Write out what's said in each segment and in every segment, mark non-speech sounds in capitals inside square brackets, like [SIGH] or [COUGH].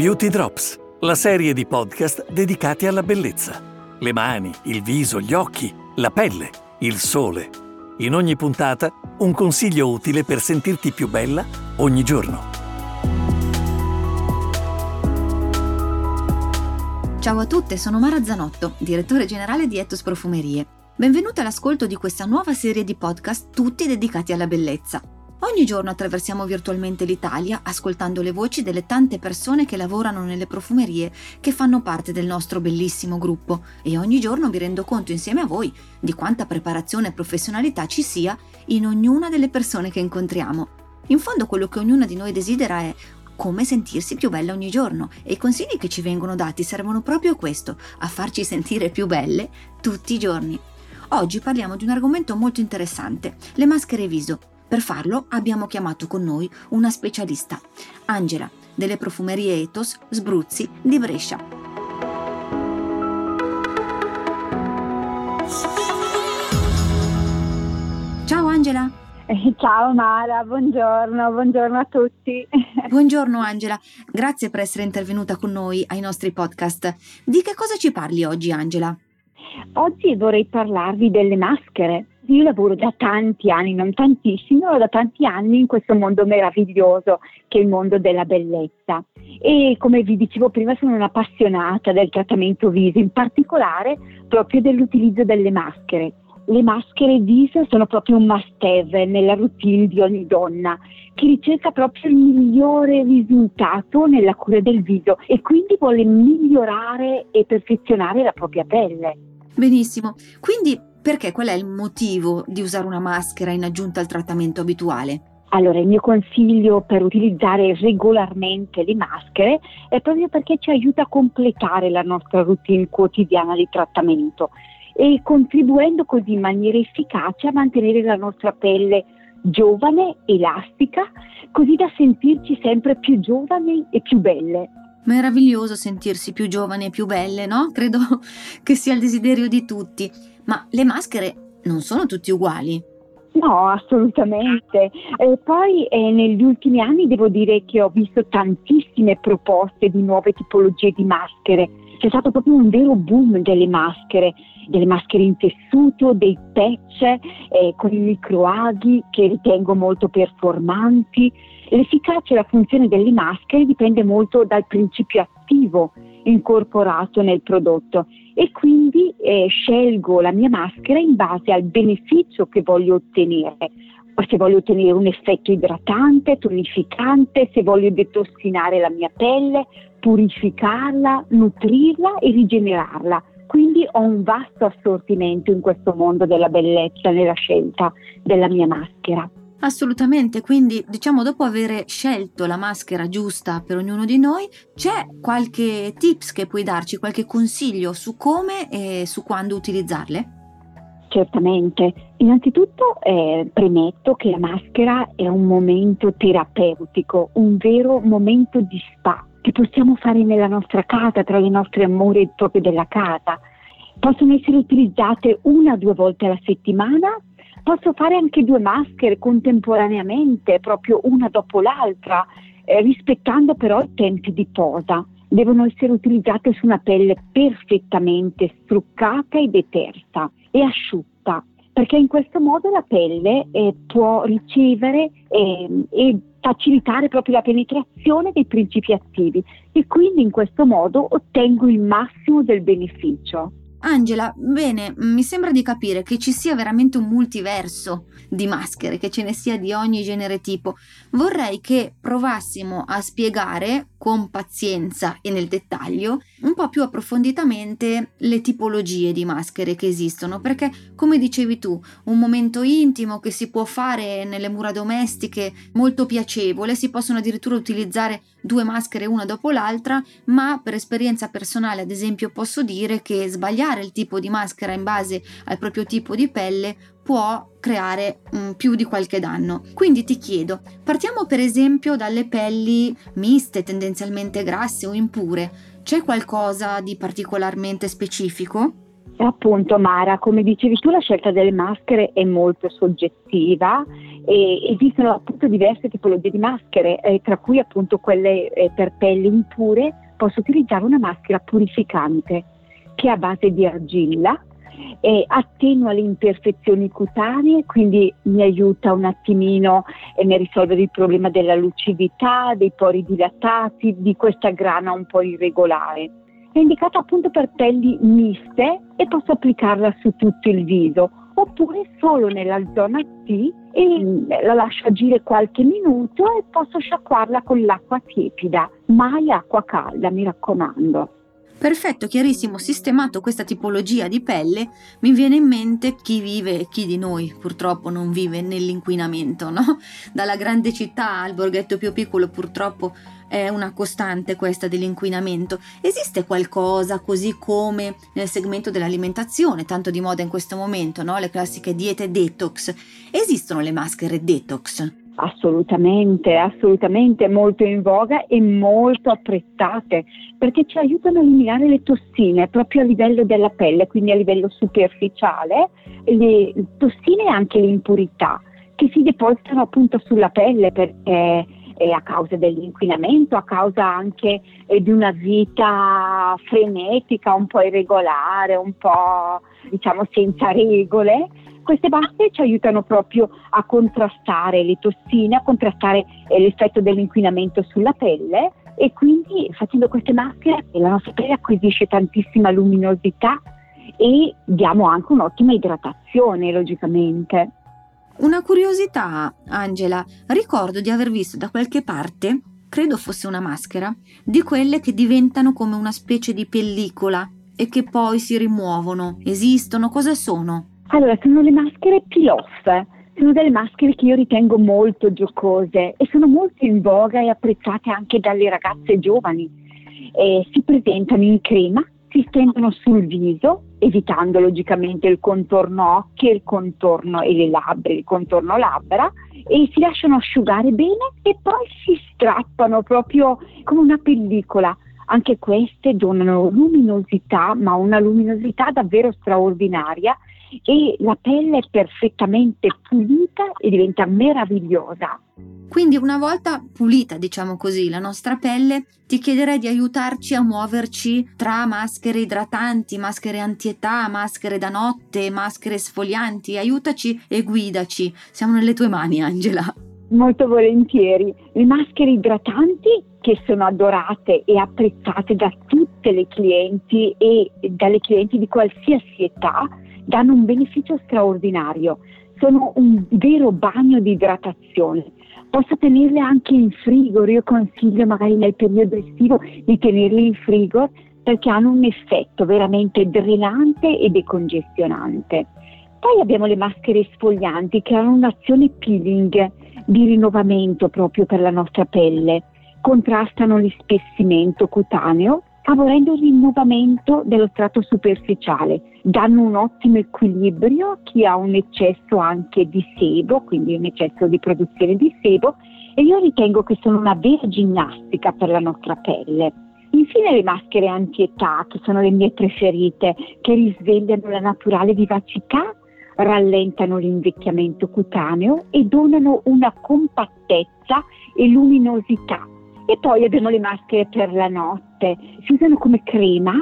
Beauty Drops, la serie di podcast dedicati alla bellezza. Le mani, il viso, gli occhi, la pelle, il sole. In ogni puntata un consiglio utile per sentirti più bella ogni giorno. Ciao a tutte, sono Mara Zanotto, direttore generale di Etos Profumerie. Benvenuta all'ascolto di questa nuova serie di podcast tutti dedicati alla bellezza. Ogni giorno attraversiamo virtualmente l'Italia ascoltando le voci delle tante persone che lavorano nelle profumerie che fanno parte del nostro bellissimo gruppo e ogni giorno mi rendo conto insieme a voi di quanta preparazione e professionalità ci sia in ognuna delle persone che incontriamo. In fondo quello che ognuna di noi desidera è come sentirsi più bella ogni giorno e i consigli che ci vengono dati servono proprio a questo, a farci sentire più belle tutti i giorni. Oggi parliamo di un argomento molto interessante, le maschere viso. Per farlo abbiamo chiamato con noi una specialista, Angela, delle profumerie Ethos Sbruzzi di Brescia. Ciao Angela! Ciao Mara, buongiorno, buongiorno a tutti. [LAUGHS] Buongiorno Angela, grazie per essere intervenuta con noi ai nostri podcast. Di che cosa ci parli oggi Angela? Oggi vorrei parlarvi delle maschere. Io lavoro da tanti anni, non tantissimi, ma da tanti anni in questo mondo meraviglioso che è il mondo della bellezza. E come vi dicevo prima sono un'appassionata del trattamento viso, in particolare proprio dell'utilizzo delle maschere. Le maschere viso sono proprio un must have nella routine di ogni donna che ricerca proprio il migliore risultato nella cura del viso e quindi vuole migliorare e perfezionare la propria pelle. Benissimo, quindi perché qual è il motivo di usare una maschera in aggiunta al trattamento abituale? Allora, il mio consiglio per utilizzare regolarmente le maschere è proprio perché ci aiuta a completare la nostra routine quotidiana di trattamento e contribuendo così in maniera efficace a mantenere la nostra pelle giovane, elastica, così da sentirci sempre più giovani e più belle. Meraviglioso sentirsi più giovani e più belle, no? [LAUGHS] Credo che sia il desiderio di tutti. Ma le maschere non sono tutte uguali. No, assolutamente. E poi eh, negli ultimi anni devo dire che ho visto tantissime proposte di nuove tipologie di maschere. C'è stato proprio un vero boom delle maschere, delle maschere in tessuto, dei patch eh, con i microaghi che ritengo molto performanti. L'efficacia e la funzione delle maschere dipende molto dal principio attivo incorporato nel prodotto e quindi eh, scelgo la mia maschera in base al beneficio che voglio ottenere. Se voglio ottenere un effetto idratante, tonificante, se voglio detossinare la mia pelle, purificarla, nutrirla e rigenerarla. Quindi ho un vasto assortimento in questo mondo della bellezza nella scelta della mia maschera. Assolutamente, quindi diciamo dopo aver scelto la maschera giusta per ognuno di noi, c'è qualche tips che puoi darci, qualche consiglio su come e su quando utilizzarle? Certamente. Innanzitutto eh, premetto che la maschera è un momento terapeutico, un vero momento di spa che possiamo fare nella nostra casa, tra le nostre amore proprio della casa. Possono essere utilizzate una o due volte alla settimana Posso fare anche due maschere contemporaneamente, proprio una dopo l'altra, eh, rispettando però i tempi di posa. Devono essere utilizzate su una pelle perfettamente struccata e detersa e asciutta, perché in questo modo la pelle eh, può ricevere eh, e facilitare proprio la penetrazione dei principi attivi e quindi in questo modo ottengo il massimo del beneficio. Angela, bene, mi sembra di capire che ci sia veramente un multiverso di maschere, che ce ne sia di ogni genere tipo. Vorrei che provassimo a spiegare con pazienza e nel dettaglio un po' più approfonditamente le tipologie di maschere che esistono, perché come dicevi tu, un momento intimo che si può fare nelle mura domestiche, molto piacevole, si possono addirittura utilizzare due maschere una dopo l'altra, ma per esperienza personale, ad esempio, posso dire che sbagliare il tipo di maschera in base al proprio tipo di pelle può creare mm, più di qualche danno. Quindi ti chiedo, partiamo per esempio dalle pelli miste, tendenzialmente grasse o impure. C'è qualcosa di particolarmente specifico? Appunto Mara, come dicevi tu la scelta delle maschere è molto soggettiva E esistono appunto diverse tipologie di maschere, eh, tra cui appunto quelle eh, per pelli impure. Posso utilizzare una maschera purificante che è a base di argilla, eh, attenua le imperfezioni cutanee, quindi mi aiuta un attimino e mi risolvere il problema della lucidità, dei pori dilatati, di questa grana un po' irregolare. È indicata appunto per pelli miste e posso applicarla su tutto il viso oppure solo nella zona T e la lascio agire qualche minuto e posso sciacquarla con l'acqua tiepida, mai acqua calda, mi raccomando. Perfetto, chiarissimo, sistemato questa tipologia di pelle, mi viene in mente chi vive e chi di noi purtroppo non vive nell'inquinamento, no? [LAUGHS] Dalla grande città al borghetto più piccolo purtroppo è una costante questa dell'inquinamento. Esiste qualcosa così come nel segmento dell'alimentazione, tanto di moda in questo momento, no? Le classiche diete detox. Esistono le maschere detox? Assolutamente, assolutamente molto in voga e molto apprezzate perché ci aiutano a eliminare le tossine proprio a livello della pelle, quindi a livello superficiale, le tossine e anche le impurità che si depositano appunto sulla pelle perché eh, a causa dell'inquinamento, a causa anche eh, di una vita frenetica, un po' irregolare, un po' diciamo senza regole. Queste maschere ci aiutano proprio a contrastare le tossine, a contrastare eh, l'effetto dell'inquinamento sulla pelle e quindi facendo queste maschere la nostra pelle acquisisce tantissima luminosità e diamo anche un'ottima idratazione logicamente. Una curiosità, Angela, ricordo di aver visto da qualche parte, credo fosse una maschera, di quelle che diventano come una specie di pellicola e che poi si rimuovono. Esistono? Cosa sono? Allora, sono le maschere peel-off. Sono delle maschere che io ritengo molto giocose e sono molto in voga e apprezzate anche dalle ragazze giovani. Eh, si presentano in crema, si stendono sul viso evitando logicamente il contorno occhi il contorno e le labbra, il contorno labbra e si lasciano asciugare bene e poi si strappano proprio come una pellicola. Anche queste donano luminosità, ma una luminosità davvero straordinaria e la pelle è perfettamente pulita e diventa meravigliosa. Quindi una volta pulita, diciamo così, la nostra pelle, ti chiederei di aiutarci a muoverci tra maschere idratanti, maschere antietà, maschere da notte, maschere sfolianti. Aiutaci e guidaci. Siamo nelle tue mani, Angela. Molto volentieri. Le maschere idratanti che sono adorate e apprezzate da tutte le clienti e dalle clienti di qualsiasi età danno un beneficio straordinario. Sono un vero bagno di idratazione Posso tenerle anche in frigo, io consiglio magari nel periodo estivo di tenerle in frigo perché hanno un effetto veramente drenante e decongestionante. Poi abbiamo le maschere sfoglianti che hanno un'azione peeling di rinnovamento proprio per la nostra pelle, contrastano l'ispessimento cutaneo favorendo il rinnovamento dello strato superficiale, danno un ottimo equilibrio chi ha un eccesso anche di sebo, quindi un eccesso di produzione di sebo e io ritengo che sono una vera ginnastica per la nostra pelle. Infine le maschere antietà, che sono le mie preferite, che risvegliano la naturale vivacità, rallentano l'invecchiamento cutaneo e donano una compattezza e luminosità e poi abbiamo le maschere per la notte, si usano come crema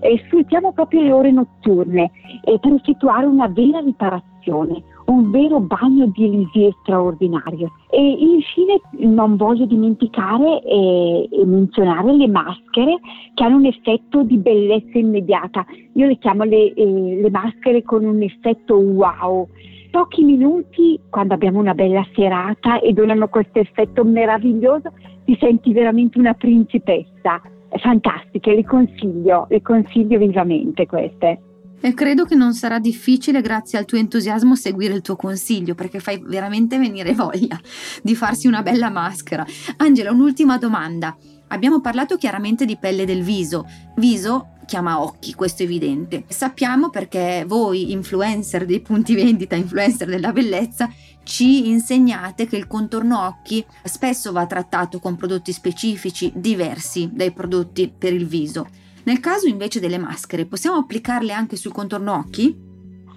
e sfruttiamo proprio le ore notturne e per effettuare una vera riparazione, un vero bagno di elisia straordinario. E infine non voglio dimenticare e, e, menzionare le maschere che hanno un effetto di bellezza immediata. Io le chiamo le, eh, le maschere con un effetto wow pochi minuti quando abbiamo una bella serata e donano questo effetto meraviglioso ti senti veramente una principessa. Fantastiche, le consiglio, le consiglio vivamente queste. E credo che non sarà difficile, grazie al tuo entusiasmo, seguire il tuo consiglio, perché fai veramente venire voglia di farsi una bella maschera. Angela, un'ultima domanda. Abbiamo parlato chiaramente di pelle del viso. Viso chiama occhi, questo è evidente. Sappiamo perché voi, influencer dei punti vendita, influencer della bellezza, ci insegnate che il contorno occhi spesso va trattato con prodotti specifici diversi dai prodotti per il viso. Nel caso invece delle maschere, possiamo applicarle anche sul contorno occhi?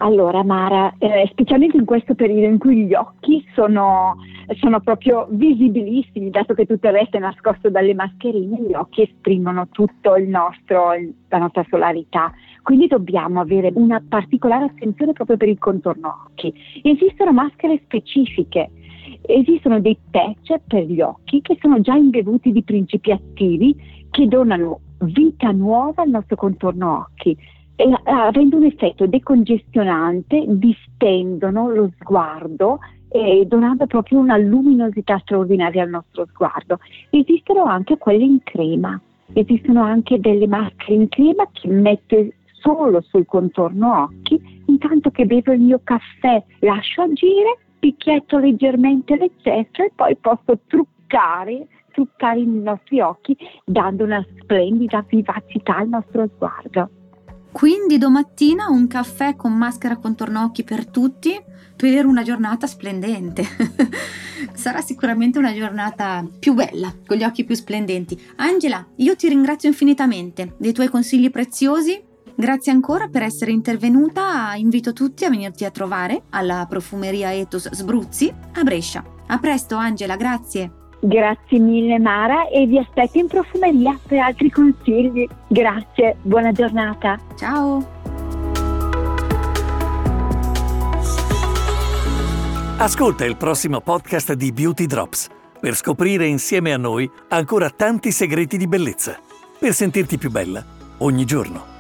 Allora Mara, eh, specialmente in questo periodo in cui gli occhi sono, sono, proprio visibilissimi, dato che tutto il resto è nascosto dalle mascherine, gli occhi esprimono nostro, la nostra solarità. Quindi dobbiamo avere una particolare attenzione proprio per il contorno occhi. Esistono maschere specifiche, esistono dei patch per gli occhi che sono già imbevuti di principi attivi che donano vita nuova al nostro contorno occhi e avendo un effetto decongestionante distendono lo sguardo e donando proprio una luminosità straordinaria al nostro sguardo. Esistono anche quelle in crema, esistono anche delle maschere in crema che mette solo sul contorno occhi, intanto che bevo il mio caffè lascio agire, picchietto leggermente l'eccesso e poi posso truccare truccare i nostri occhi dando una splendida vivacità al nostro sguardo. Quindi domattina un caffè con maschera contorno occhi per tutti per una giornata splendente. [LAUGHS] Sarà sicuramente una giornata più bella, con gli occhi più splendenti. Angela, io ti ringrazio infinitamente dei tuoi consigli preziosi. Grazie ancora per essere intervenuta. Invito tutti a venirti a trovare alla profumeria Ethos Sbruzzi a Brescia. A presto Angela, grazie. Grazie mille Mara e vi aspetto in profumeria per altri consigli. Grazie, buona giornata. Ciao. Ascolta il prossimo podcast di Beauty Drops per scoprire insieme a noi ancora tanti segreti di bellezza, per sentirti più bella ogni giorno.